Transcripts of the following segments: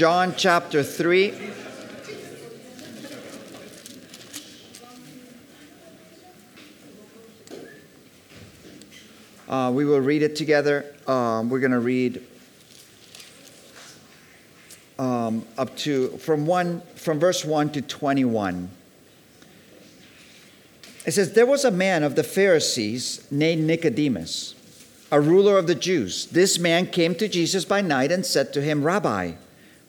John chapter 3. Uh, we will read it together. Um, we're going to read um, up to from one from verse one to twenty-one. It says, There was a man of the Pharisees named Nicodemus, a ruler of the Jews. This man came to Jesus by night and said to him, Rabbi,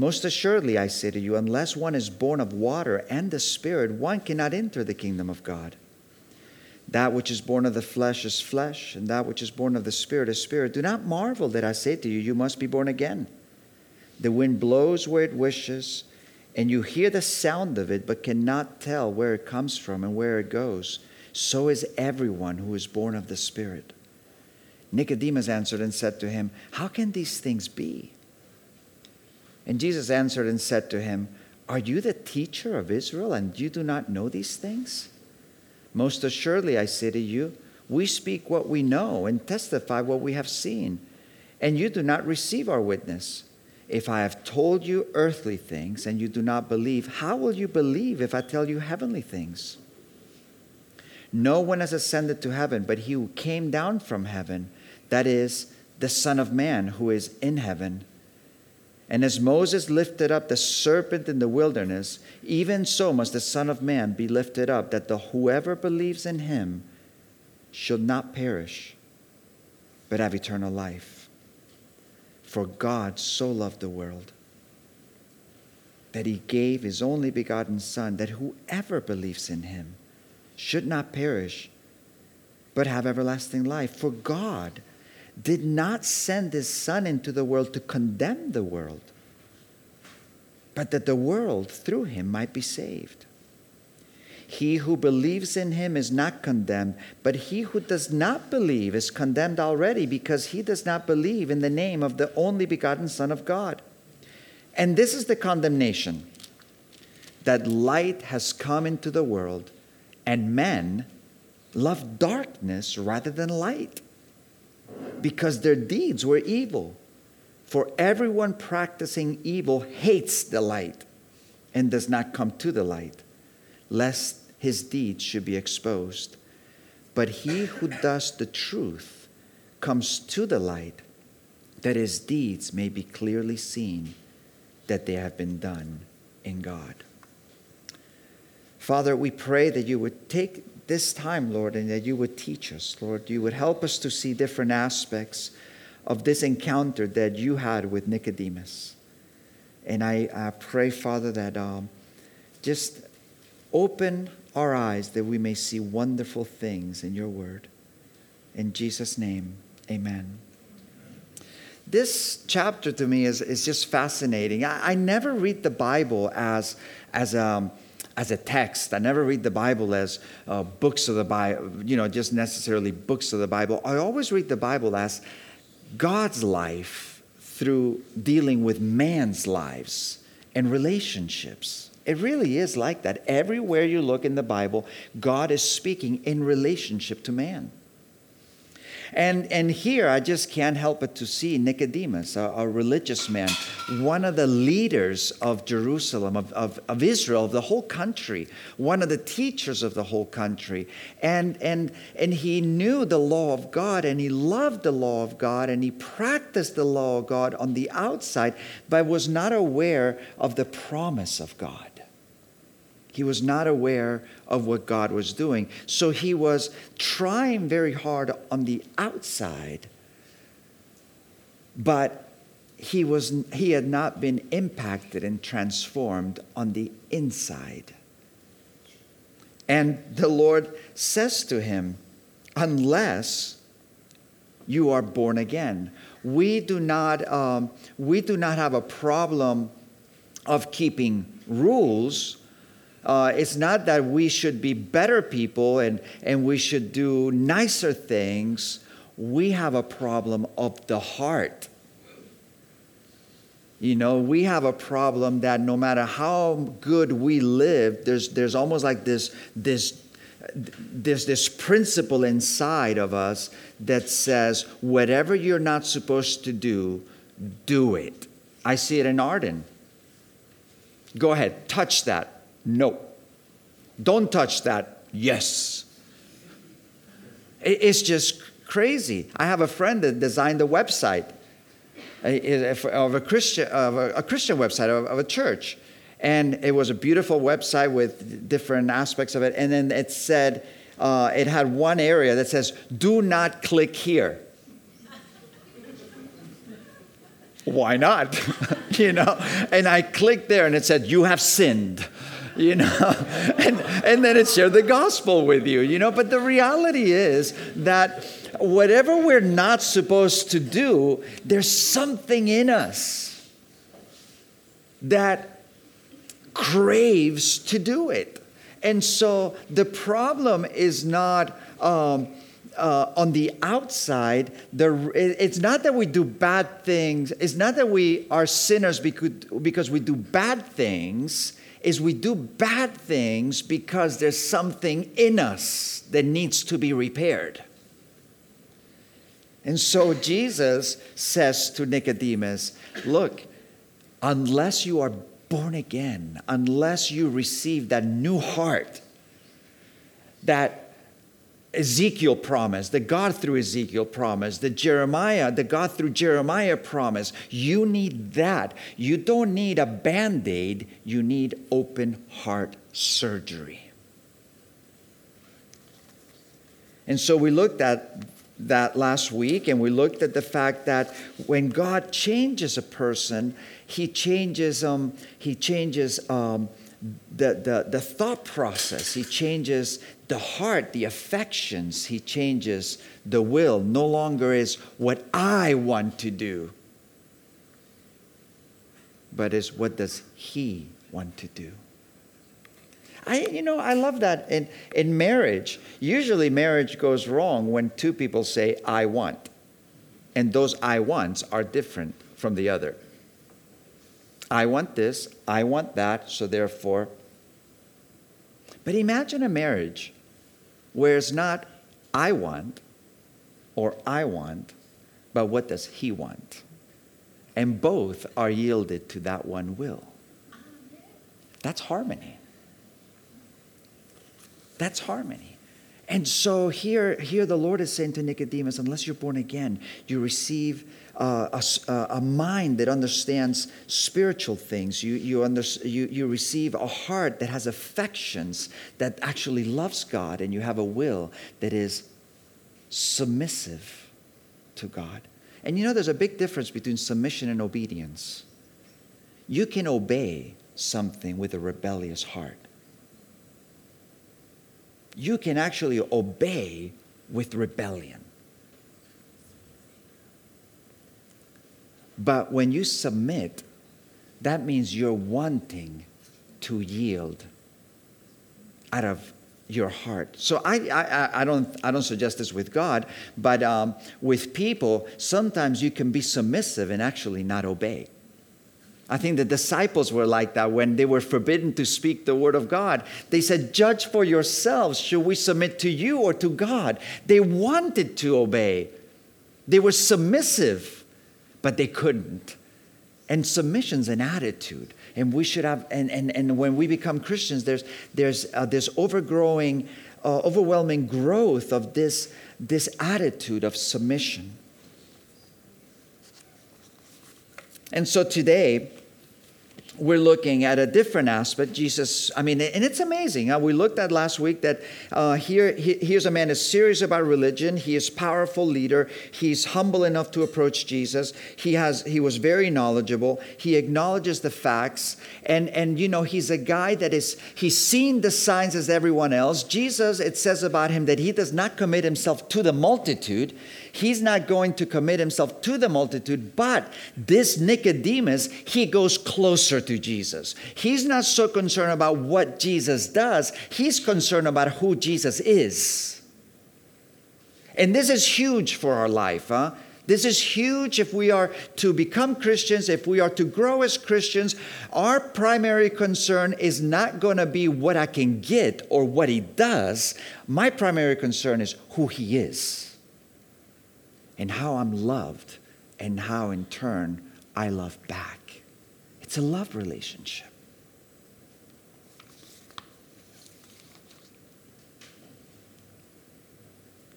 Most assuredly I say to you, unless one is born of water and the Spirit, one cannot enter the kingdom of God. That which is born of the flesh is flesh, and that which is born of the Spirit is spirit. Do not marvel that I say to you, You must be born again. The wind blows where it wishes, and you hear the sound of it, but cannot tell where it comes from and where it goes. So is everyone who is born of the Spirit. Nicodemus answered and said to him, How can these things be? And Jesus answered and said to him, Are you the teacher of Israel, and you do not know these things? Most assuredly, I say to you, we speak what we know and testify what we have seen, and you do not receive our witness. If I have told you earthly things and you do not believe, how will you believe if I tell you heavenly things? No one has ascended to heaven but he who came down from heaven, that is, the Son of Man who is in heaven. And as Moses lifted up the serpent in the wilderness, even so must the Son of Man be lifted up, that the whoever believes in him should not perish, but have eternal life. For God so loved the world that he gave his only begotten Son, that whoever believes in him should not perish, but have everlasting life. For God did not send his Son into the world to condemn the world, but that the world through him might be saved. He who believes in him is not condemned, but he who does not believe is condemned already because he does not believe in the name of the only begotten Son of God. And this is the condemnation that light has come into the world, and men love darkness rather than light because their deeds were evil. For everyone practicing evil hates the light and does not come to the light, lest his deeds should be exposed. But he who does the truth comes to the light, that his deeds may be clearly seen, that they have been done in God. Father, we pray that you would take this time, Lord, and that you would teach us, Lord. You would help us to see different aspects of this encounter that you had with Nicodemus. And I, I pray, Father, that um, just open our eyes that we may see wonderful things in your word. In Jesus' name, amen. This chapter to me is, is just fascinating. I, I never read the Bible as, as a um, as a text. I never read the Bible as uh, books of the Bible, you know, just necessarily books of the Bible. I always read the Bible as God's life through dealing with man's lives and relationships. It really is like that. Everywhere you look in the Bible, God is speaking in relationship to man. And, and here I just can't help but to see Nicodemus, a, a religious man, one of the leaders of Jerusalem, of, of, of Israel, of the whole country, one of the teachers of the whole country. And, and, and he knew the law of God and he loved the law of God and he practiced the law of God on the outside, but was not aware of the promise of God. He was not aware of what God was doing. So he was trying very hard on the outside, but he, was, he had not been impacted and transformed on the inside. And the Lord says to him, Unless you are born again. We do not, um, we do not have a problem of keeping rules. Uh, it's not that we should be better people and, and we should do nicer things. We have a problem of the heart. You know, we have a problem that no matter how good we live, there's, there's almost like this, this, there's this principle inside of us that says, whatever you're not supposed to do, do it. I see it in Arden. Go ahead, touch that. No. Don't touch that. Yes. It's just crazy. I have a friend that designed a website of a Christian, of a, Christian website of, a church. And it was a beautiful website with different aspects of it. And then it said, uh, it had one area that says, do not click here. Why not? you know? And I clicked there and it said, you have sinned you know and, and then it shared the gospel with you you know but the reality is that whatever we're not supposed to do, there's something in us that craves to do it. And so the problem is not um, uh, on the outside. The, it's not that we do bad things, it's not that we are sinners because, because we do bad things. Is we do bad things because there's something in us that needs to be repaired. And so Jesus says to Nicodemus, Look, unless you are born again, unless you receive that new heart, that Ezekiel promised, that God through Ezekiel promised, that Jeremiah, that God through Jeremiah promised, you need that. You don't need a band aid, you need open heart surgery. And so we looked at that last week, and we looked at the fact that when God changes a person, He changes um, He changes um, the, the, the thought process. He changes the heart, the affections. He changes the will. No longer is what I want to do, but is what does He want to do. I, you know, I love that in, in marriage. Usually, marriage goes wrong when two people say, I want. And those I wants are different from the other. I want this, I want that, so therefore. But imagine a marriage where it's not I want or I want, but what does he want? And both are yielded to that one will. That's harmony. That's harmony. And so here, here the Lord is saying to Nicodemus, unless you're born again, you receive uh, a, a, mind that understands spiritual things. You, you, under, you, you receive a heart that has affections, that actually loves God, and you have a will that is submissive to God. And you know, there's a big difference between submission and obedience. You can obey something with a rebellious heart you can actually obey with rebellion. But when you submit, that means you're wanting to yield out of your heart. So I, I, I, don't, I don't suggest this with God, but um, with people, sometimes you can be submissive and actually not obey. I think the disciples were like that when they were forbidden to speak the word of God. They said, Judge for yourselves. Should we submit to you or to God? They wanted to obey, they were submissive, but they couldn't. And submission's an attitude. And we should have, and, and, and when we become Christians, there's, there's uh, this overgrowing, uh, overwhelming growth of this, this attitude of submission. And so today, we're looking at a different aspect. Jesus, I mean, and it's amazing. Uh, we looked at last week that uh, here, he, here's a man is serious about religion. He is powerful leader. He's humble enough to approach Jesus. He has, he was very knowledgeable. He acknowledges the facts, and and you know, he's a guy that is he's seen the signs as everyone else. Jesus, it says about him that he does not commit himself to the multitude. He's not going to commit himself to the multitude, but this Nicodemus, he goes closer to Jesus. He's not so concerned about what Jesus does, he's concerned about who Jesus is. And this is huge for our life, huh? This is huge if we are to become Christians, if we are to grow as Christians. Our primary concern is not going to be what I can get or what he does. My primary concern is who he is and how I'm loved and how in turn I love back. It's a love relationship.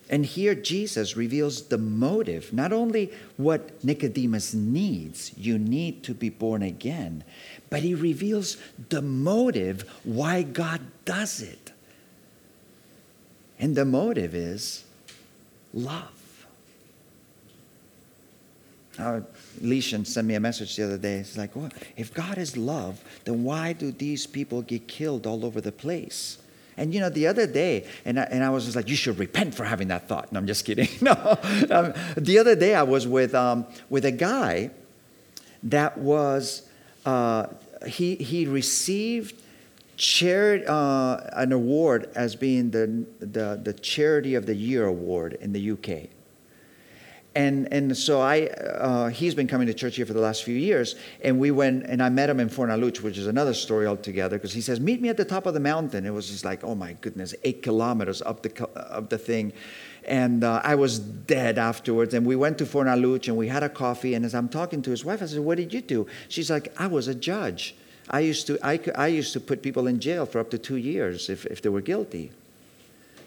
And here Jesus reveals the motive, not only what Nicodemus needs, you need to be born again, but he reveals the motive why God does it. And the motive is love. Uh, sent me a message the other day. It's like, well, if God is love, then why do these people get killed all over the place? And you know, the other day, and I, and I was just like, you should repent for having that thought. No, I'm just kidding. no. Um, the other day, I was with, um, with a guy that was, uh, he, he received chari- uh, an award as being the, the, the Charity of the Year award in the UK and and so I uh, he's been coming to church here for the last few years, and we went and I met him in Fornalutx, which is another story altogether, because he says, "Meet me at the top of the mountain." It was just like, oh my goodness, eight kilometers up the up the thing, and uh, I was dead afterwards. And we went to Fornalutx and we had a coffee. And as I'm talking to his wife, I said, "What did you do?" She's like, "I was a judge. I used to I, I used to put people in jail for up to two years if if they were guilty."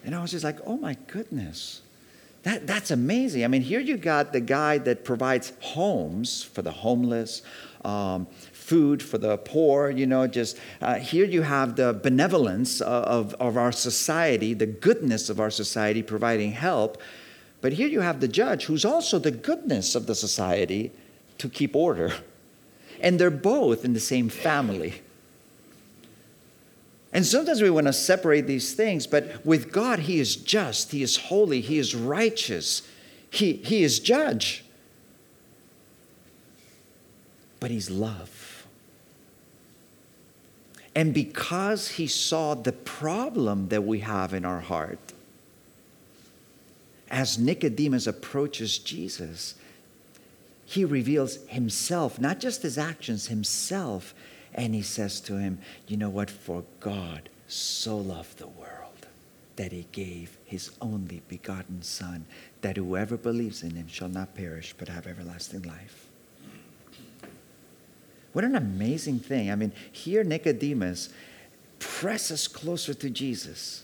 And I was just like, "Oh my goodness." That, that's amazing. I mean, here you got the guy that provides homes for the homeless, um, food for the poor, you know, just uh, here you have the benevolence of, of our society, the goodness of our society providing help. But here you have the judge who's also the goodness of the society to keep order. And they're both in the same family. And sometimes we want to separate these things, but with God, He is just, He is holy, He is righteous, He, he is judge. But He's love. And because He saw the problem that we have in our heart, as Nicodemus approaches Jesus, he reveals himself, not just his actions, himself and he says to him, You know what? For God so loved the world that he gave his only begotten Son, that whoever believes in him shall not perish but have everlasting life. What an amazing thing. I mean, here Nicodemus presses closer to Jesus.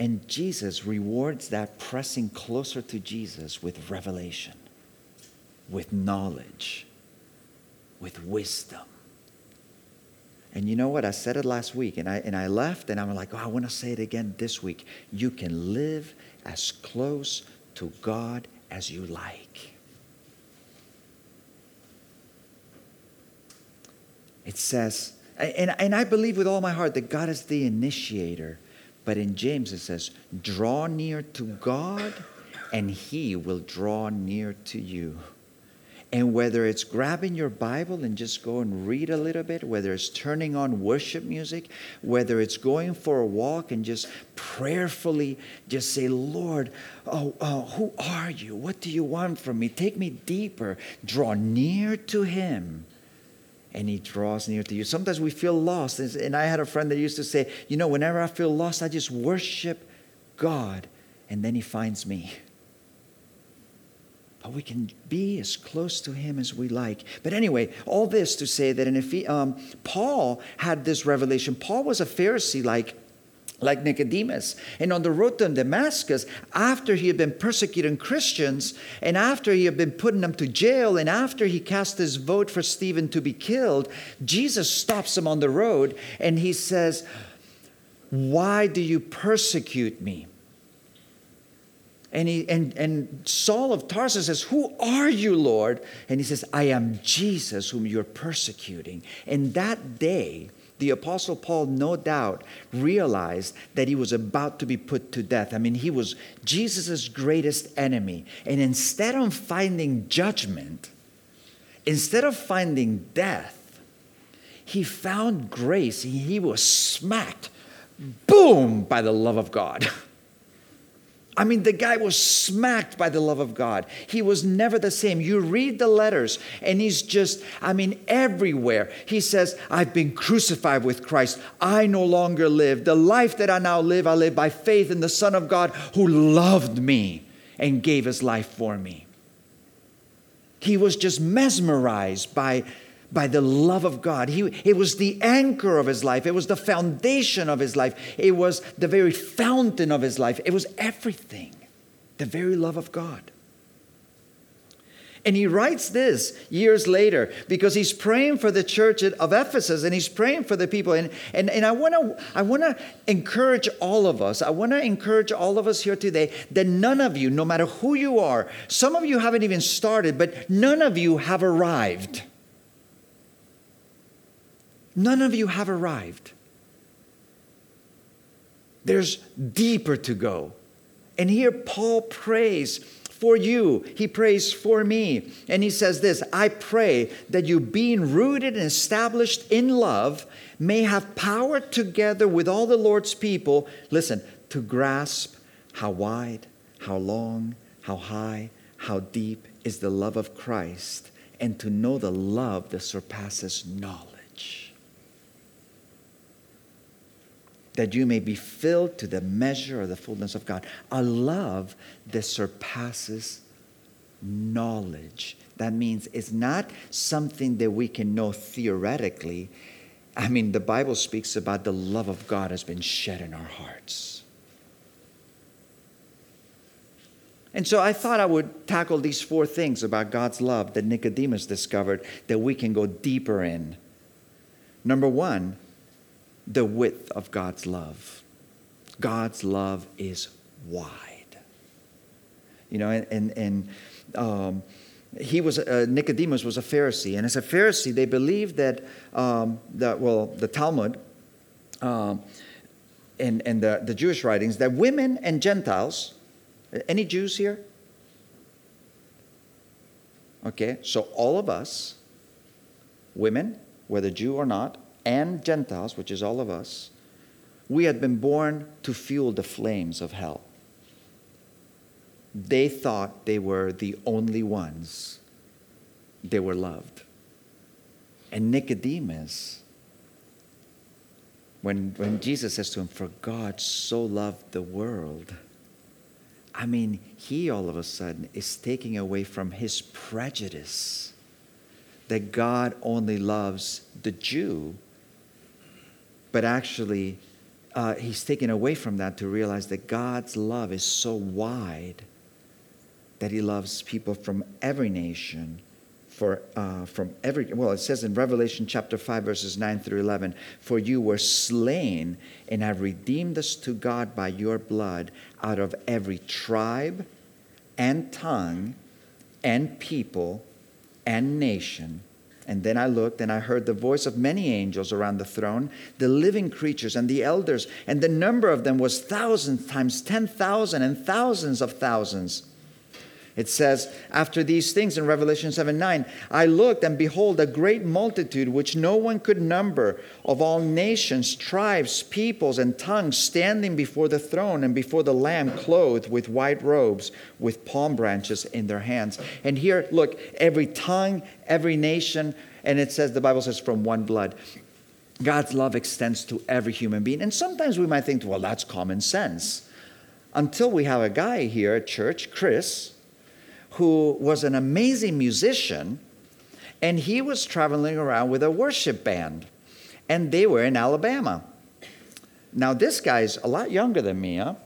And Jesus rewards that pressing closer to Jesus with revelation, with knowledge, with wisdom. And you know what? I said it last week and I, and I left and I'm like, oh, I want to say it again this week. You can live as close to God as you like. It says, and, and I believe with all my heart that God is the initiator. But in James it says, draw near to God and he will draw near to you. And whether it's grabbing your Bible and just go and read a little bit, whether it's turning on worship music, whether it's going for a walk and just prayerfully just say, Lord, oh, oh, who are you? What do you want from me? Take me deeper. Draw near to Him. And he draws near to you. Sometimes we feel lost. And I had a friend that used to say, You know, whenever I feel lost, I just worship God, and then he finds me we can be as close to him as we like. But anyway, all this to say that in if um, Paul had this revelation. Paul was a Pharisee like like Nicodemus. And on the road to Damascus, after he had been persecuting Christians, and after he had been putting them to jail, and after he cast his vote for Stephen to be killed, Jesus stops him on the road and he says, Why do you persecute me? And, he, and, and Saul of Tarsus says, Who are you, Lord? And he says, I am Jesus whom you're persecuting. And that day, the Apostle Paul, no doubt, realized that he was about to be put to death. I mean, he was Jesus' greatest enemy. And instead of finding judgment, instead of finding death, he found grace. He was smacked, boom, by the love of God. I mean, the guy was smacked by the love of God. He was never the same. You read the letters, and he's just, I mean, everywhere. He says, I've been crucified with Christ. I no longer live. The life that I now live, I live by faith in the Son of God who loved me and gave his life for me. He was just mesmerized by by the love of God. He, it was the anchor of his life, it was the foundation of his life, it was the very fountain of his life, it was everything. The very love of God. And he writes this years later because he's praying for the church of Ephesus and he's praying for the people. And, and, and I want to I wanna encourage all of us, I want to encourage all of us here today that none of you, no matter who you are, some of you haven't even started, but none of you have arrived. None of you have arrived. There's deeper to go. And here Paul prays for you. He prays for me. And he says this I pray that you, being rooted and established in love, may have power together with all the Lord's people, listen, to grasp how wide, how long, how high, how deep is the love of Christ, and to know the love that surpasses knowledge that you may be filled to the measure of the fullness of God. A love that surpasses knowledge. That means it's not something that we can know theoretically. I mean, the Bible speaks about the love of God has been shed in our hearts. And so I thought I would tackle these four things about God's love that Nicodemus discovered that we can go deeper in. Number one, the width of God's love. God's love is wide. You know, and, and, and um, he was, uh, Nicodemus was a Pharisee. And as a Pharisee, they believed that, um, that well, the Talmud um, and, and the, the Jewish writings, that women and Gentiles, any Jews here? Okay, so all of us, women, whether Jew or not, and Gentiles, which is all of us, we had been born to fuel the flames of hell. They thought they were the only ones they were loved. And Nicodemus, when, when Jesus says to him, For God so loved the world, I mean, he all of a sudden is taking away from his prejudice that God only loves the Jew but actually, uh, he's taken away from that to realize that God's love is so wide that he loves people from every nation, for, uh, from every, well, it says in Revelation chapter 5, verses 9 through 11, For you were slain and have redeemed us to God by your blood out of every tribe and tongue and people and nation and then I looked and I heard the voice of many angels around the throne, the living creatures and the elders, and the number of them was thousands times ten thousand and thousands of thousands it says, After these things in Revelation 7 9, I looked and behold a great multitude which no one could number of all nations, tribes, peoples, and tongues standing before the throne and before the Lamb, clothed with white robes, with palm branches in their hands. And here, look, every tongue, every nation, and it says, the Bible says, from one blood. God's love extends to every human being. And sometimes we might think, well, that's common sense. Until we have a guy here at church, Chris, who was an amazing musician, and he was traveling around with a worship band, and they were in Alabama. Now, this guy's a lot younger than me, huh?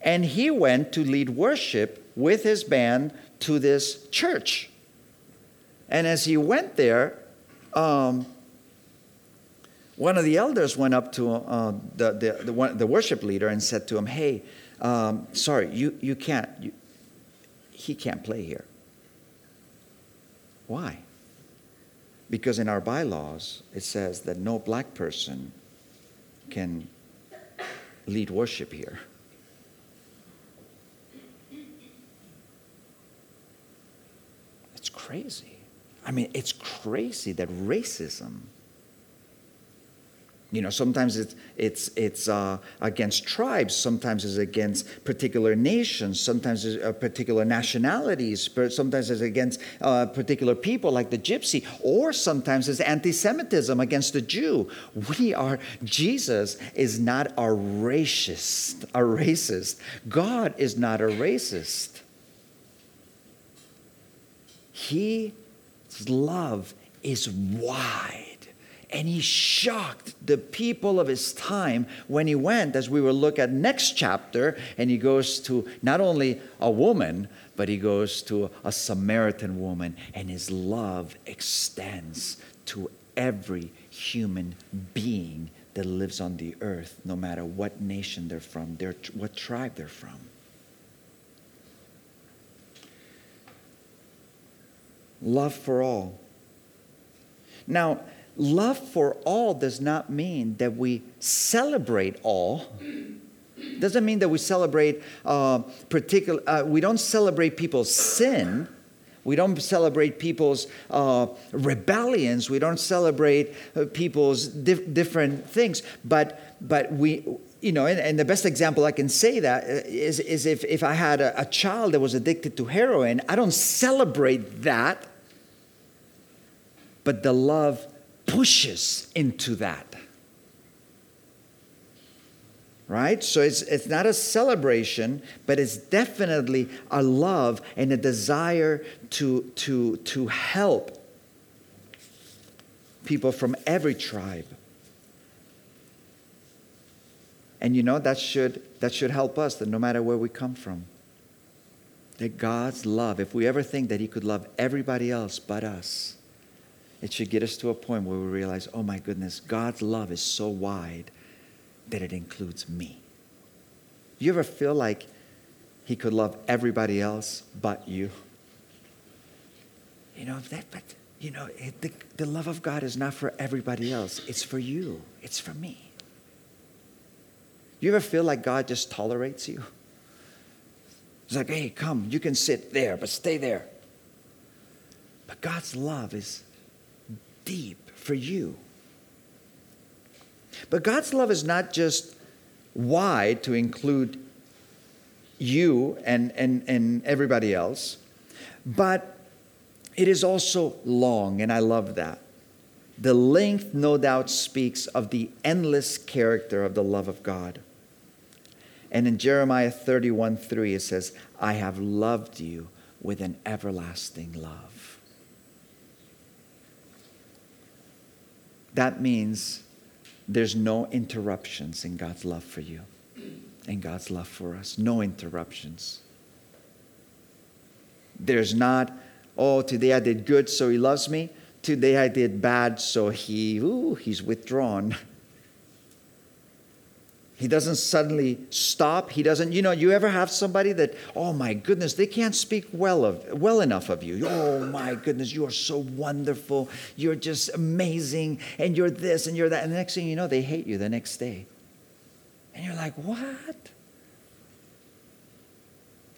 and he went to lead worship with his band to this church. And as he went there, um, one of the elders went up to uh, the, the, the, one, the, worship leader and said to him, Hey, um, sorry, you, you can't, you, he can't play here. Why? Because in our bylaws, it says that no black person can lead worship here. It's crazy. I mean, it's crazy that racism you know, sometimes it's, it's, it's uh, against tribes, sometimes it's against particular nations, sometimes it's uh, particular nationalities, but sometimes it's against uh, particular people like the gypsy, or sometimes it's anti Semitism against the Jew. We are, Jesus is not a racist, a racist. God is not a racist. His love is wide and he shocked the people of his time when he went, as we will look at next chapter, and he goes to not only a woman, but he goes to a Samaritan woman, and his love extends to every human being that lives on the earth, no matter what nation they're from, their, what tribe they're from. Love for all. Now, love for all does not mean that we celebrate all. Doesn't mean that we celebrate uh, particular uh, we don't celebrate people's sin. We don't celebrate people's uh, rebellions. We don't celebrate uh, people's dif- different things. But but we you know and, and, the best example i can say that uh, is, is if, if i had a, a child that was addicted to heroin i don't celebrate that. But the love pushes into that. Right? So it's, it's not a celebration, but it's definitely a love and a desire to, to, to help people from every tribe. And you know, that should, that should help us that no matter where we come from, that God's love, if we ever think that He could love everybody else but us, it should get us to a point where we realize, oh my goodness, God's love is so wide that it includes me. You ever feel like He could love everybody else but you? You know, that, but, you know, it, the, the love of God is not for everybody else, it's for you, it's for me. You ever feel like God just tolerates you? It's like, hey, come, you can sit there, but stay there. But God's love is deep for you. But God's love is not just wide to include you and, and, and everybody else, but it is also long, and I love that. The length, no doubt, speaks of the endless character of the love of God. And in Jeremiah 31 3, it says, I have loved you with an everlasting love. That means there's no interruptions in God's love for you and God's love for us. No interruptions. There's not, oh, today I did good, so he loves me. Today I did bad, so he, ooh, he's withdrawn. He doesn't suddenly stop. He doesn't, you know, you ever have somebody that, oh my goodness, they can't speak well of well enough of you. Oh my goodness, you are so wonderful. You're just amazing, and you're this and you're that. And the next thing you know, they hate you the next day. And you're like, what?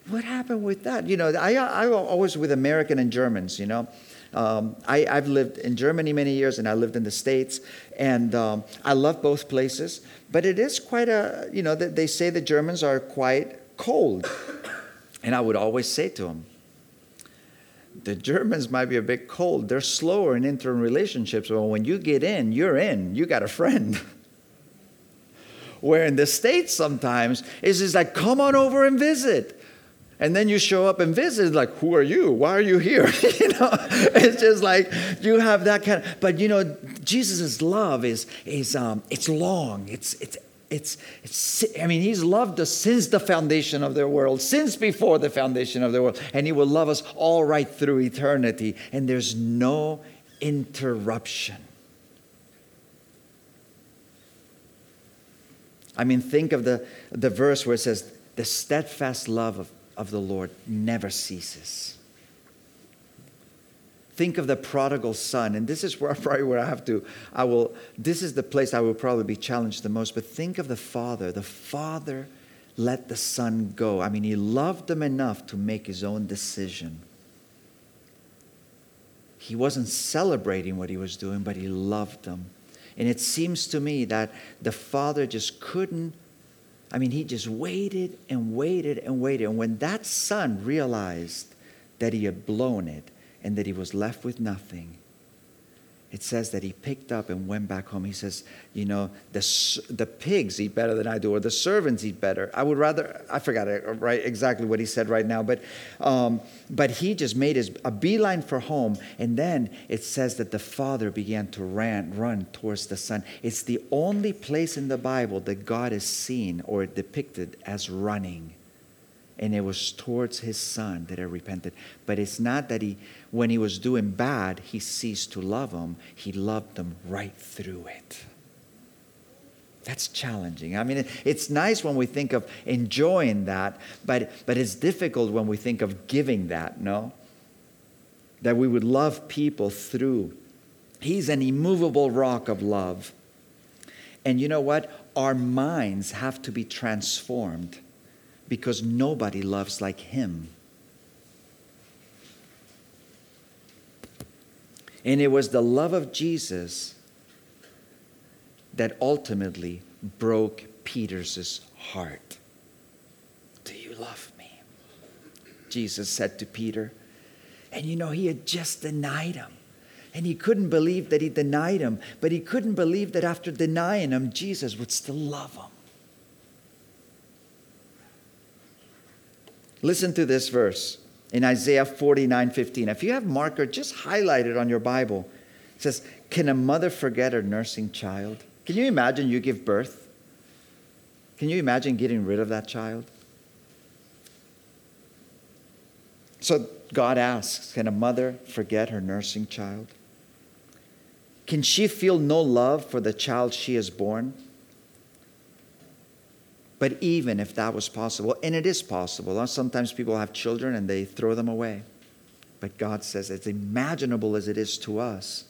What happened with that? You know, I, I always with American and Germans, you know. Um, I, have lived in Germany many years and I lived in the States, and um, I love both places. But it is quite a, you know, they say the Germans are quite cold. And I would always say to them, the Germans might be a bit cold. They're slower in inter relationships. But when you get in, you're in. You got a friend. Where in the States sometimes it's just like, come on over and visit and then you show up and visit like who are you? Why are you here? You know? It's just like you have that kind of but you know jesus' love is is um it's long. It's it's it's, it's i mean he's loved us since the foundation of the world since before the foundation of the world and he will love us all right through eternity and there's no interruption. I mean think of the the verse where it says the steadfast love of of the Lord never ceases. Think of the prodigal son, and this is where probably where I have to, I will, this is the place I will probably be challenged the most. But think of the father. The father let the son go. I mean, he loved him enough to make his own decision. He wasn't celebrating what he was doing, but he loved them. And it seems to me that the father just couldn't, I mean, he just waited and waited and waited. And when that son realized that he had blown it and that he was left with nothing, it says that he picked up and went back home. He says, You know, the, the pigs eat better than I do, or the servants eat better. I would rather, I forgot it, right, exactly what he said right now, but, um, but he just made his, a beeline for home. And then it says that the father began to ran, run towards the son. It's the only place in the Bible that God is seen or depicted as running and it was towards his son that I repented. But it's not that he, when he was doing bad, he ceased to love him. He loved them right through it. That's challenging. I mean, it's nice when we think of enjoying that, but, but it's difficult when we think of giving that, no? That we would love people through. He's an immovable rock of love. And you know what? Our minds have to be transformed because nobody loves like him. And it was the love of Jesus that ultimately broke Peter's heart. Do you love me? Jesus said to Peter. And you know, he had just denied him. And he couldn't believe that he denied him, but he couldn't believe that after denying him, Jesus would still love him. Listen to this verse in Isaiah 49 15. If you have marker, just highlight it on your Bible. It says, Can a mother forget her nursing child? Can you imagine you give birth? Can you imagine getting rid of that child? So God asks, Can a mother forget her nursing child? Can she feel no love for the child she has born? But even if that was possible, and it is possible, uh, sometimes people have children and they throw them away. But God says, as imaginable as it is to us,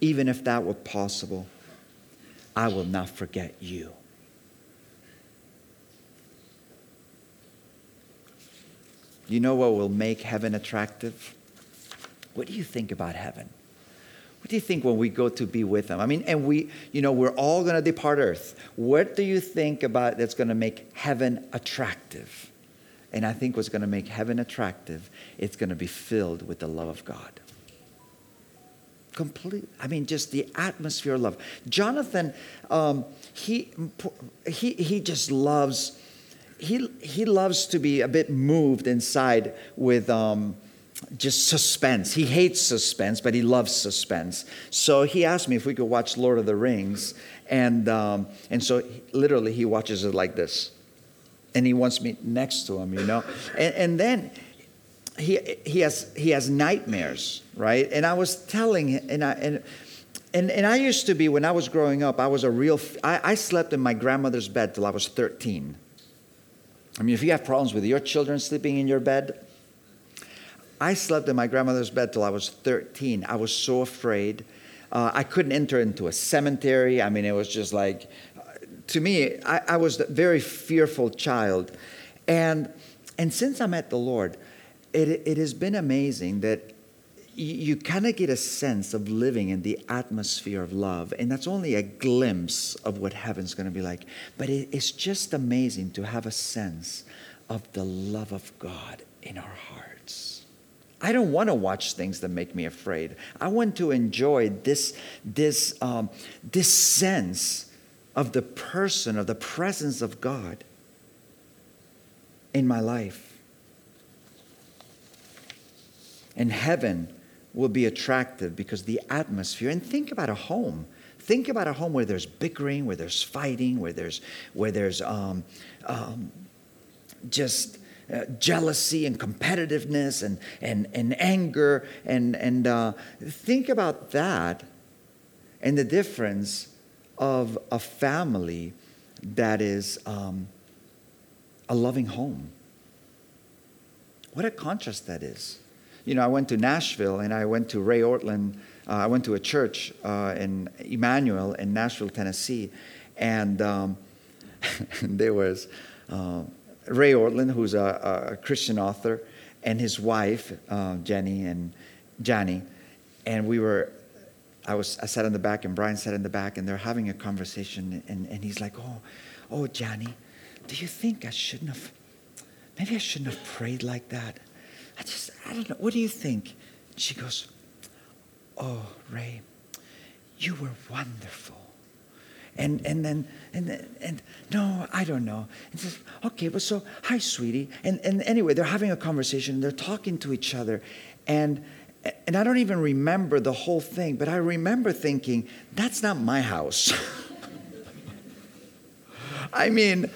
even if that were possible, I will not forget you. You know what will make heaven attractive? What do you think about heaven? What do you think when we go to be with Him? I mean, and we, you know, we're all going to depart earth. What do you think about that's going to make heaven attractive? And I think what's going to make heaven attractive, it's going to be filled with the love of God. Complete. I mean, just the atmosphere of love. Jonathan, um, he, he, he just loves, he, he loves to be a bit moved inside with, um, just suspense. He hates suspense, but he loves suspense. So he asked me if we could watch Lord of the Rings, and um, and so literally he watches it like this, and he wants me next to him, you know, and, and then. He, he has he has nightmares, right? And I was telling him, and I and and, and I used to be when I was growing up. I was a real. I, I slept in my grandmother's bed till I was thirteen. I mean, if you have problems with your children sleeping in your bed, I slept in my grandmother's bed till I was 13. I was so afraid. Uh, I couldn't enter into a cemetery. I mean, it was just like, to me, I, I was a very fearful child. And, and since I met the Lord, it, it has been amazing that you, kind of get a sense of living in the atmosphere of love. And that's only a glimpse of what heaven's going to be like. But it, it's just amazing to have a sense of the love of God in our hearts. I don't want to watch things that make me afraid. I want to enjoy this, this, um, this sense of the person, of the presence of God in my life. And heaven will be attractive because the atmosphere, and think about a home. Think about a home where there's bickering, where there's fighting, where there's, where there's um, um, just uh, jealousy and competitiveness and, and, and anger. And, and uh, think about that and the difference of a family that is um, a loving home. What a contrast that is. you know, I went to Nashville and I went to Ray Ortlund. Uh, I went to a church uh, in Immanuel in Nashville, Tennessee, and um, there was uh, Ray Ortlund, who's a, a, Christian author, and his wife uh, Jenny and Johnny, and we were. I was I sat in the back and Brian sat in the back and they're having a conversation and, and he's like, oh, oh Johnny, do you think I shouldn't have? Maybe I shouldn't have prayed like that. I just I don't know. What do you think? She goes, oh Ray, you were wonderful and and then and and no, I don't know. And says, okay, but so hi, sweetie. And and anyway, they're having a conversation. They're talking to each other, and and I don't even remember the whole thing, but I remember thinking, that's not my house. I mean,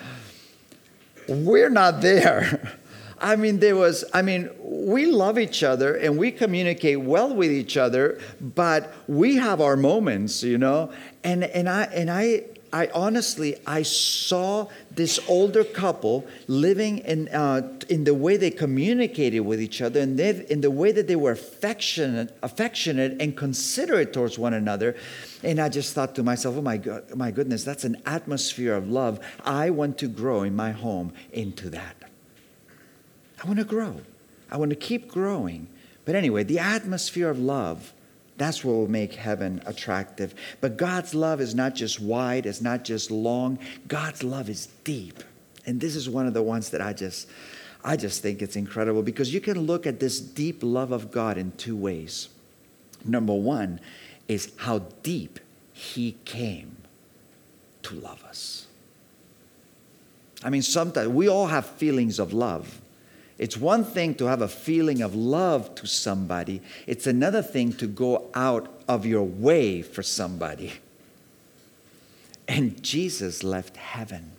we're not there. I mean, there was, I mean, we love each other and we communicate well with each other, but we have our moments, you know? And, and I, and I, I honestly, I saw this older couple living in, uh, in the way they communicated with each other and they, in the way that they were affectionate, affectionate and considerate towards one another. And I just thought to myself, oh my, God, my goodness, that's an atmosphere of love. I want to grow in my home into that. I want to grow. I want to keep growing. But anyway, the atmosphere of love, that's what will make heaven attractive. But God's love is not just wide, it's not just long. God's love is deep. And this is one of the ones that I just I just think it's incredible because you can look at this deep love of God in two ways. Number 1 is how deep he came to love us. I mean, sometimes we all have feelings of love. It's one thing to have a feeling of love to somebody, it's another thing to go out of your way for somebody. And Jesus left heaven.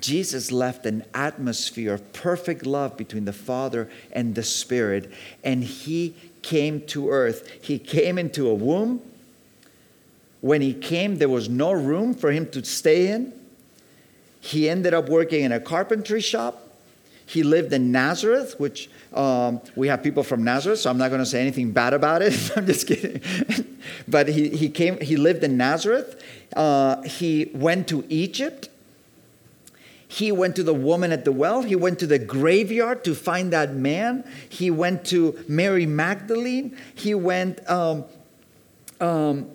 Jesus left an atmosphere of perfect love between the Father and the Spirit, and He came to earth. He came into a womb. When He came, there was no room for Him to stay in. He ended up working in a carpentry shop. He lived in Nazareth, which um, we have people from Nazareth, so I'm not going to say anything bad about it. I'm just kidding. but he, he came. He lived in Nazareth. Uh, he went to Egypt. He went to the woman at the well. He went to the graveyard to find that man. He went to Mary Magdalene. He went. Um, um,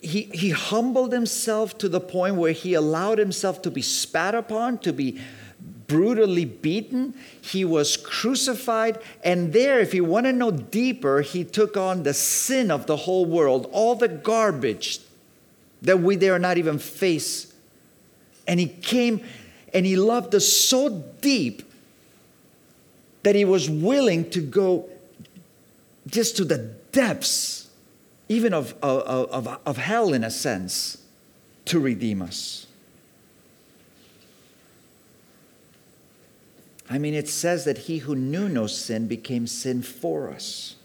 he, he humbled himself to the point where he allowed himself to be spat upon, to be brutally beaten, he was crucified, and there, if you want to know deeper, he took on the sin of the whole world, all the garbage that we dare not even face. And he came and he loved us so deep that he was willing to go just to the depths, even of, of, of, of hell in a sense, to redeem us. I mean, it says that he who knew no sin became sin for us.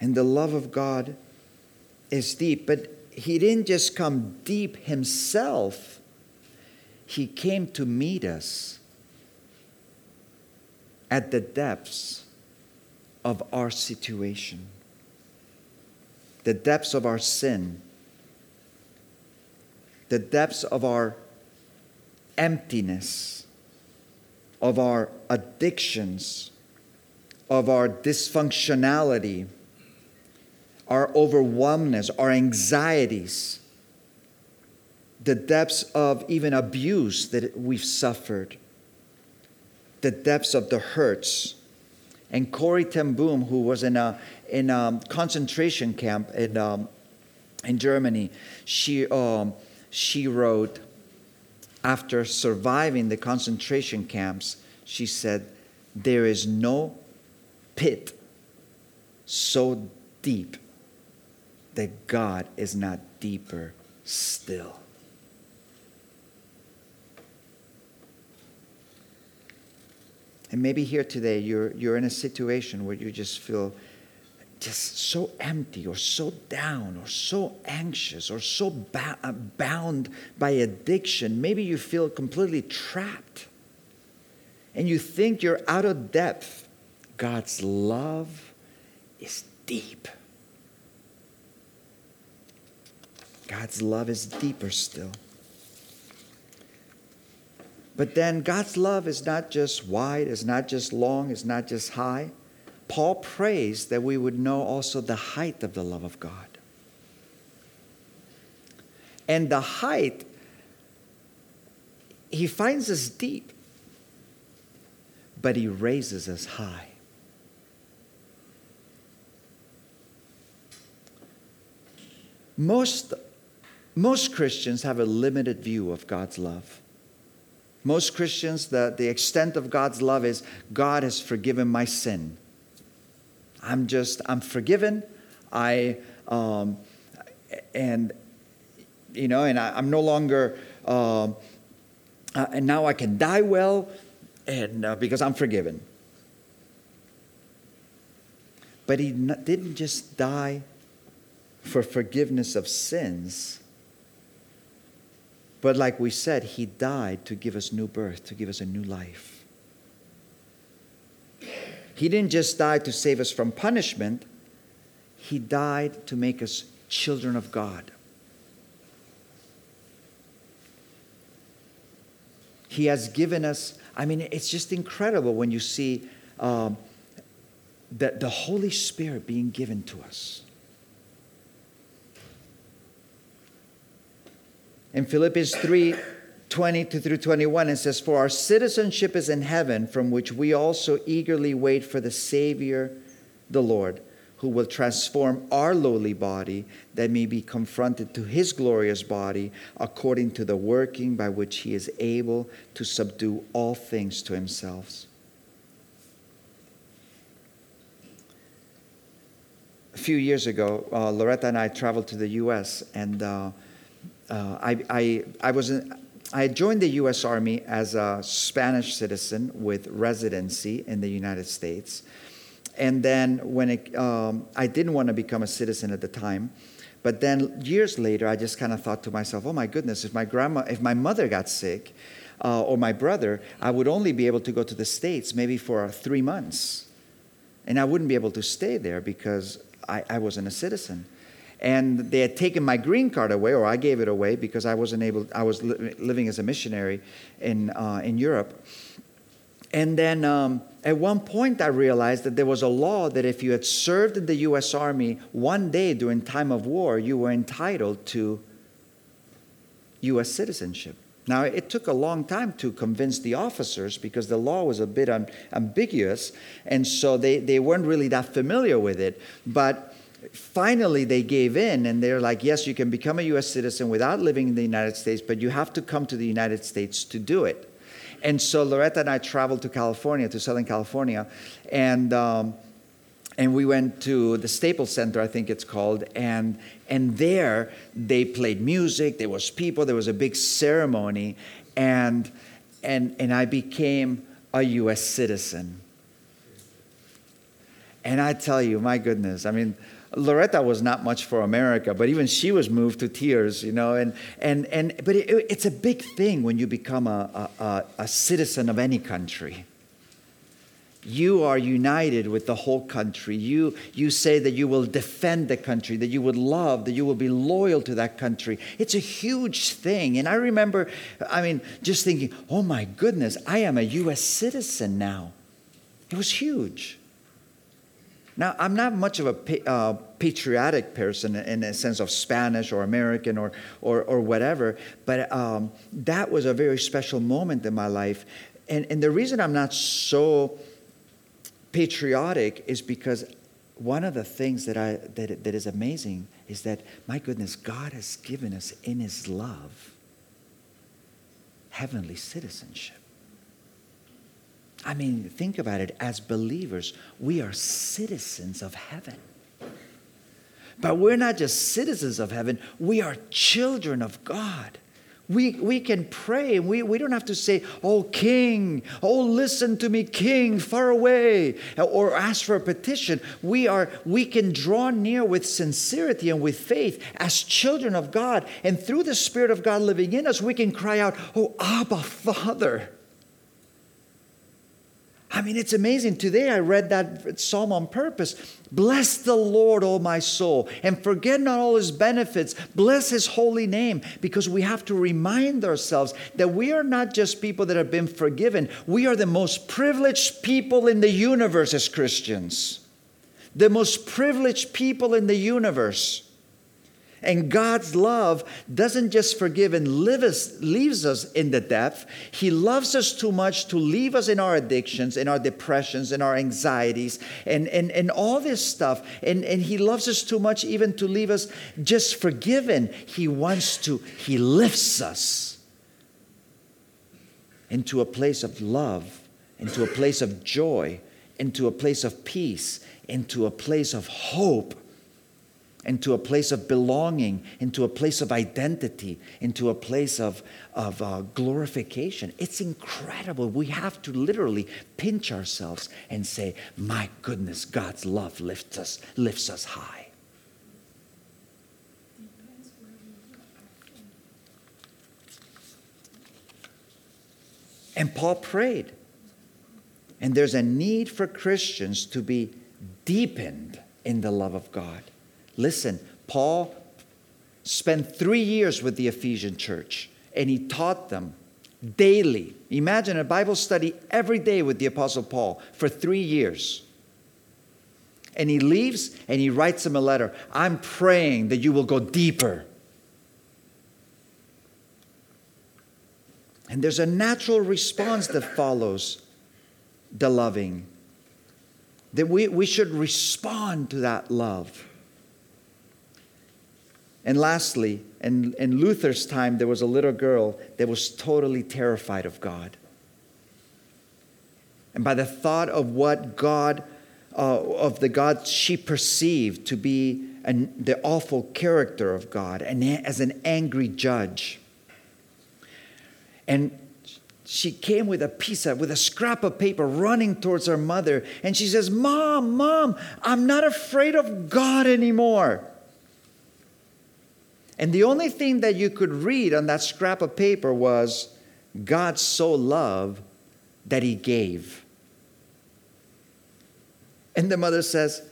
And the love of God is deep, but he didn't just come deep himself, he came to meet us at the depths of our situation, the depths of our sin, the depths of our emptiness, of our addictions, of our dysfunctionality, our overwhelmness, our anxieties, the depths of even abuse that we've suffered, the depths of the hurts. And Corrie ten Boom, who was in a, in a concentration camp in, um, in Germany, she, um, she wrote, after surviving the concentration camps, she said, There is no pit so deep that God is not deeper still. And maybe here today you're, you're in a situation where you just feel just so empty or so down or so anxious or so ba- uh, bound by addiction. Maybe you feel completely trapped. and you think you're out of depth, God's love is deep. God's love is deeper still. But then God's love is not just wide, it's not just long, it's not just high. Paul prays that we would know also the height of the love of God. And the height, he finds us deep, but he raises us high. Most, most Christians have a limited view of God's love. Most Christians, the, the extent of God's love is God has forgiven my sin. I'm just, I'm forgiven. I, um, and, you know, and I, am no longer, um, uh, and now I can die well, and uh, because I'm forgiven. But he didn't just die for forgiveness of sins but like we said, he died to give us new birth, to give us a new life. He didn't just die to save us from punishment, he died to make us children of God. He has given us, I mean, it's just incredible when you see um, the, the Holy Spirit being given to us. In Philippians 3 20 through 21, it says, For our citizenship is in heaven, from which we also eagerly wait for the Savior, the Lord, who will transform our lowly body that may be confronted to his glorious body, according to the working by which he is able to subdue all things to himself. A few years ago, uh, Loretta and I traveled to the U.S. and uh, uh, I, I, I, was in, I joined the U.S. Army as a Spanish citizen with residency in the United States. And then when it, um, I didn't want to become a citizen at the time, but then years later, I just kind of thought to myself, "Oh my goodness! If my grandma, if my mother got sick, uh, or my brother, I would only be able to go to the states maybe for three months, and I wouldn't be able to stay there because I, I wasn't a citizen." And they had taken my green card away, or I gave it away because I wasn't able. I was li- living as a missionary in uh, in Europe, and then um, at one point I realized that there was a law that if you had served in the U.S. Army one day during time of war, you were entitled to U.S. citizenship. Now, it took a long time to convince the officers because the law was a bit un- ambiguous, and so they, they weren't really that familiar with it. But finally they gave in and they're like, yes, you can become a U.S. citizen without living in the United States, but you have to come to the United States to do it. And so Loretta and I traveled to California, to Southern California, and um, and we went to the Staples Center, I think it's called, and and there they played music. There was people. There was a big ceremony, and and and I became a U.S. citizen. And I tell you, my goodness, I mean, Loretta was not much for America, but even she was moved to tears, you know. And, and, and, but it, it's a big thing when you become a, a, a citizen of any country. You are united with the whole country. You, you say that you will defend the country, that you would love, that you will be loyal to that country. It's a huge thing. And I remember, I mean, just thinking, oh my goodness, I am a U.S. citizen now. It was huge. Now, I'm not much of a uh, patriotic person in a sense of Spanish or American or, or, or whatever, but um, that was a very special moment in my life. And, and the reason I'm not so patriotic is because one of the things that, I, that, that is amazing is that, my goodness, God has given us in His love heavenly citizenship. I mean, think about it. As believers, we are citizens of heaven. But we're not just citizens of heaven, we are children of God. We, we can pray. We, we don't have to say, Oh, King, oh, listen to me, King, far away, or ask for a petition. We, are, we can draw near with sincerity and with faith as children of God. And through the Spirit of God living in us, we can cry out, Oh, Abba, Father. I mean, it's amazing. Today I read that psalm on purpose. Bless the Lord, O my soul, and forget not all his benefits. Bless his holy name, because we have to remind ourselves that we are not just people that have been forgiven, we are the most privileged people in the universe as Christians. The most privileged people in the universe. And God's love doesn't just forgive and us, leaves us in the depth. He loves us too much to leave us in our addictions, in our depressions, in our anxieties, and, and, and all this stuff. And, and He loves us too much even to leave us just forgiven. He wants to, He lifts us into a place of love, into a place of joy, into a place of peace, into a place of hope into a place of belonging, into a place of identity, into a place of, of uh, glorification. It's incredible. We have to literally pinch ourselves and say, My goodness, God's love lifts us, lifts us high. And Paul prayed. And there's a need for Christians to be deepened in the love of God. Listen, Paul spent three years with the Ephesian church and he taught them daily. Imagine a Bible study every day with the Apostle Paul for three years. And he leaves and he writes them a letter I'm praying that you will go deeper. And there's a natural response that follows the loving. That we, we should respond to that love. And lastly, in, in Luther's time, there was a little girl that was totally terrified of God. And by the thought of what God, uh, of the God she perceived to be an, the awful character of God and as an angry judge. And she came with a piece of, with a scrap of paper running towards her mother. And she says, Mom, Mom, I'm not afraid of God anymore. And the only thing that you could read on that scrap of paper was God so loved that he gave. And the mother says,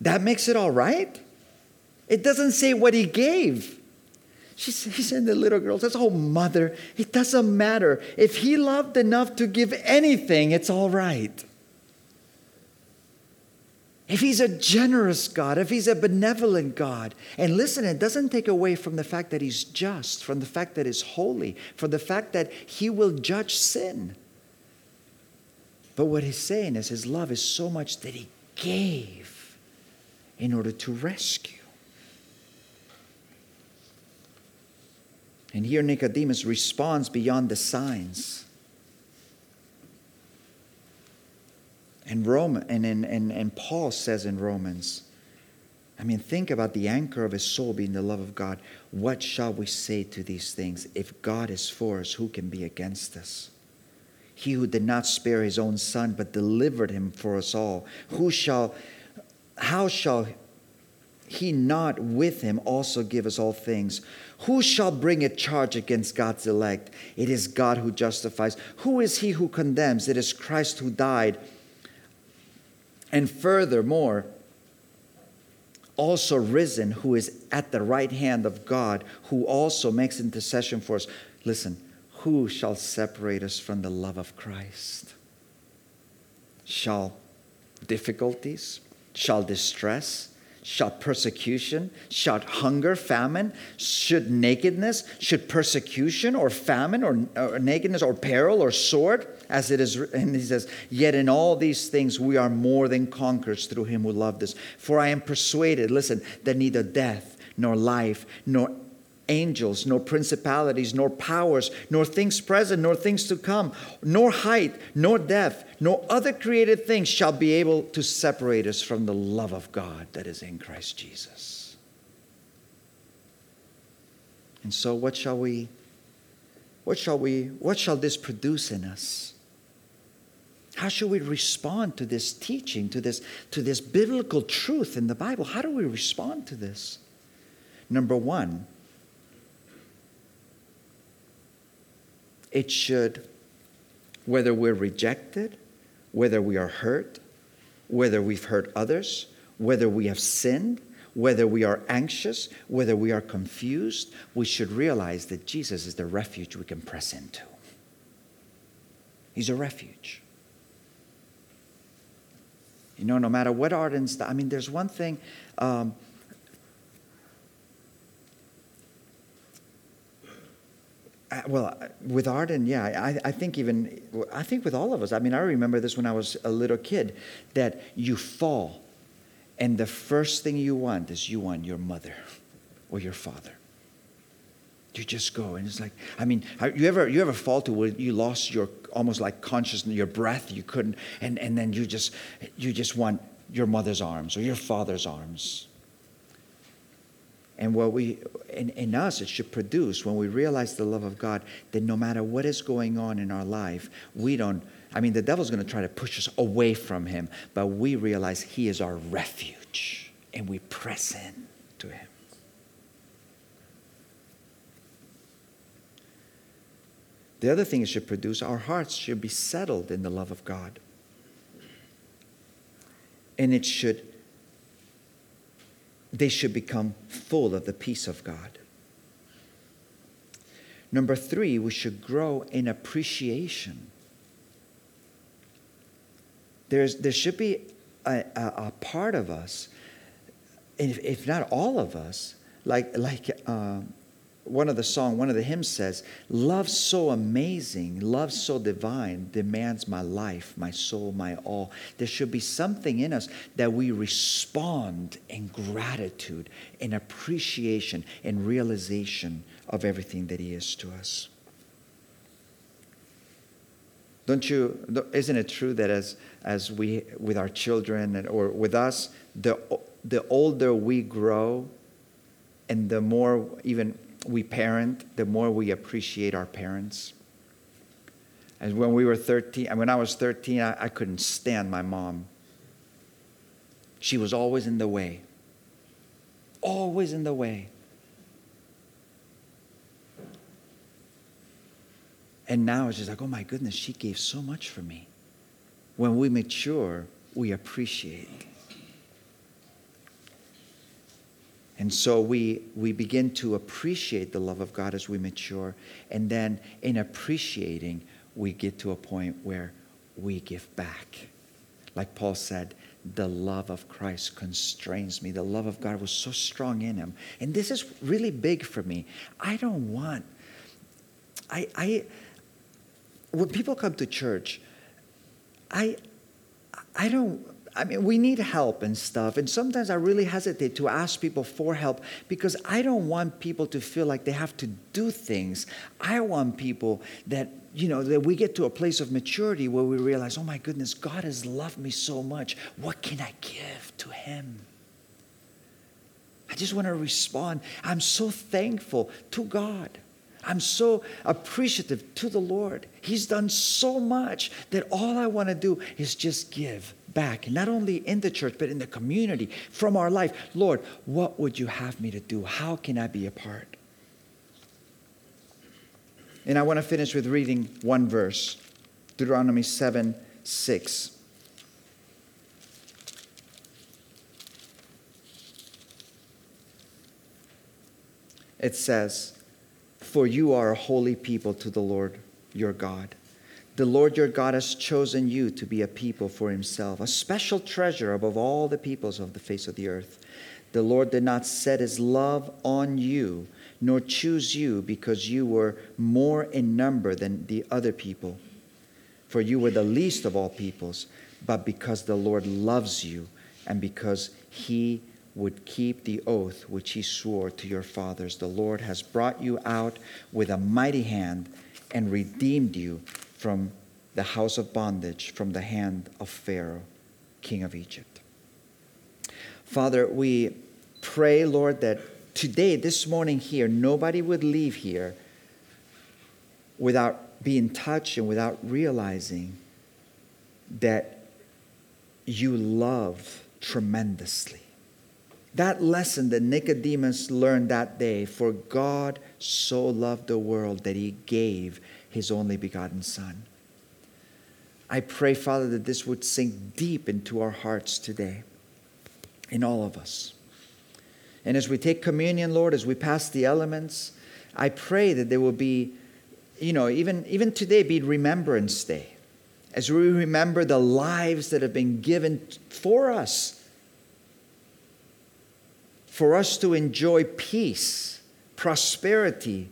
That makes it all right? It doesn't say what he gave. She said, the little girl says, Oh, mother, it doesn't matter. If he loved enough to give anything, it's all right. If he's a generous God, if he's a benevolent God, and listen, it doesn't take away from the fact that he's just, from the fact that he's holy, from the fact that he will judge sin. But what he's saying is his love is so much that he gave in order to rescue. And here Nicodemus responds beyond the signs. And, Rome, and, and, and, and Paul says in Romans, I mean, think about the anchor of his soul being the love of God. What shall we say to these things? If God is for us, who can be against us? He who did not spare his own son, but delivered him for us all, who shall, how shall he not with him also give us all things? Who shall bring a charge against God's elect? It is God who justifies. Who is he who condemns? It is Christ who died and furthermore, also risen, who is at the right hand of God, who also makes intercession for us. Listen, who shall separate us from the love of Christ? Shall difficulties, shall distress, shall persecution, shall hunger, famine, should nakedness, should persecution or famine or, or, nakedness or peril or sword, as it is, and he says, yet in all these things we are more than conquerors through him who loved us. For I am persuaded, listen, that neither death nor life nor angels, nor principalities, nor powers, nor things present, nor things to come, nor height, nor depth, nor other created things shall be able to separate us from the love of God that is in Christ Jesus. And so, what shall we, what shall we, what shall this produce in us? How should we respond to this teaching, to this, to this biblical truth in the Bible? How do we respond to this? Number one, it should whether we're rejected, whether we are hurt, whether we've hurt others, whether we have sinned, whether we are anxious, whether we are confused, we should realize that Jesus is the refuge we can press into. He's a refuge. You know, no matter what Arden's, I mean, there's one thing. Um, well, with Arden, yeah, I, I think even, I think with all of us. I mean, I remember this when I was a little kid that you fall, and the first thing you want is you want your mother or your father. You just go, and it's like, I mean, you ever you ever fall to where you lost your almost like consciousness, your breath, you couldn't, and and then you just you just want your mother's arms or your father's arms. And what we, in, in us, it should produce when we realize the love of God that no matter what is going on in our life, we don't, I mean, the devil's going to try to push us away from him, but we realize he is our refuge and we press in to him. The other thing it should produce, our hearts should be settled in the love of God. And it should they should become full of the peace of God. Number three, we should grow in appreciation. There's, there should be a, a, a part of us, if, if, not all of us, like, like uh, one of the song, one of the hymns says, Love so amazing, love so divine demands my life, my soul, my all. There should be something in us that we respond in gratitude, in appreciation, in realization of everything that He is to us. Don't you, isn't it true that as, as we, with our children and, or with us, the, the older we grow and the more even we parent, the more we appreciate our parents. And when we were 13, and when I was 13, I, I couldn't stand my mom. She was always in the way. Always in the way. And now it's just like, oh my goodness, she gave so much for me. When we mature, we appreciate. And so we, we begin to appreciate the love of God as we mature. And then in appreciating, we get to a point where we give back. Like Paul said, the love of Christ constrains me. The love of God was so strong in him. And this is really big for me. I don't want, I, I, when people come to church, I, I don't, I mean, we need help and stuff. And sometimes I really hesitate to ask people for help because I don't want people to feel like they have to do things. I want people that, you know, that we get to a place of maturity where we realize, oh my goodness, God has loved me so much. What can I give to Him? I just want to respond. I'm so thankful to God. I'm so appreciative to the Lord. He's done so much that all I want to do is just give back, not only in the church, but in the community, from our life. Lord, what would you have me to do? How can I be a part? And I want to finish with reading one verse Deuteronomy 7 6. It says, For you are a holy people to the Lord your God. The Lord your God has chosen you to be a people for himself, a special treasure above all the peoples of the face of the earth. The Lord did not set his love on you, nor choose you because you were more in number than the other people, for you were the least of all peoples, but because the Lord loves you and because he would keep the oath which he swore to your fathers. The Lord has brought you out with a mighty hand and redeemed you from the house of bondage, from the hand of Pharaoh, king of Egypt. Father, we pray, Lord, that today, this morning here, nobody would leave here without being touched and without realizing that you love tremendously. That lesson that Nicodemus learned that day for God so loved the world that he gave his only begotten Son. I pray, Father, that this would sink deep into our hearts today, in all of us. And as we take communion, Lord, as we pass the elements, I pray that there will be, you know, even, even today be Remembrance Day. As we remember the lives that have been given for us, for us to enjoy peace, prosperity,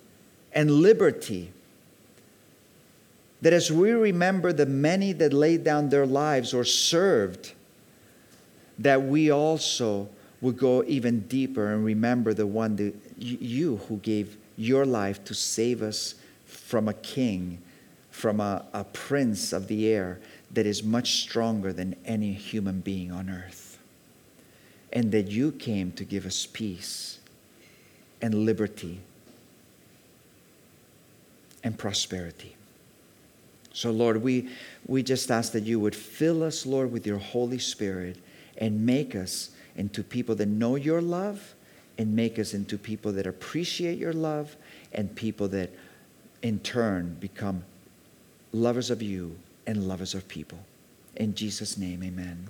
and liberty that as we remember the many that laid down their lives or served, that we also would go even deeper and remember the one that you who gave your life to save us from a king, from a, a prince of the air that is much stronger than any human being on earth. And that you came to give us peace and liberty and prosperity. So, Lord, we, we just ask that you would fill us, Lord, with your Holy Spirit and make us into people that know your love and make us into people that appreciate your love and people that in turn become lovers of you and lovers of people. In Jesus' name, amen.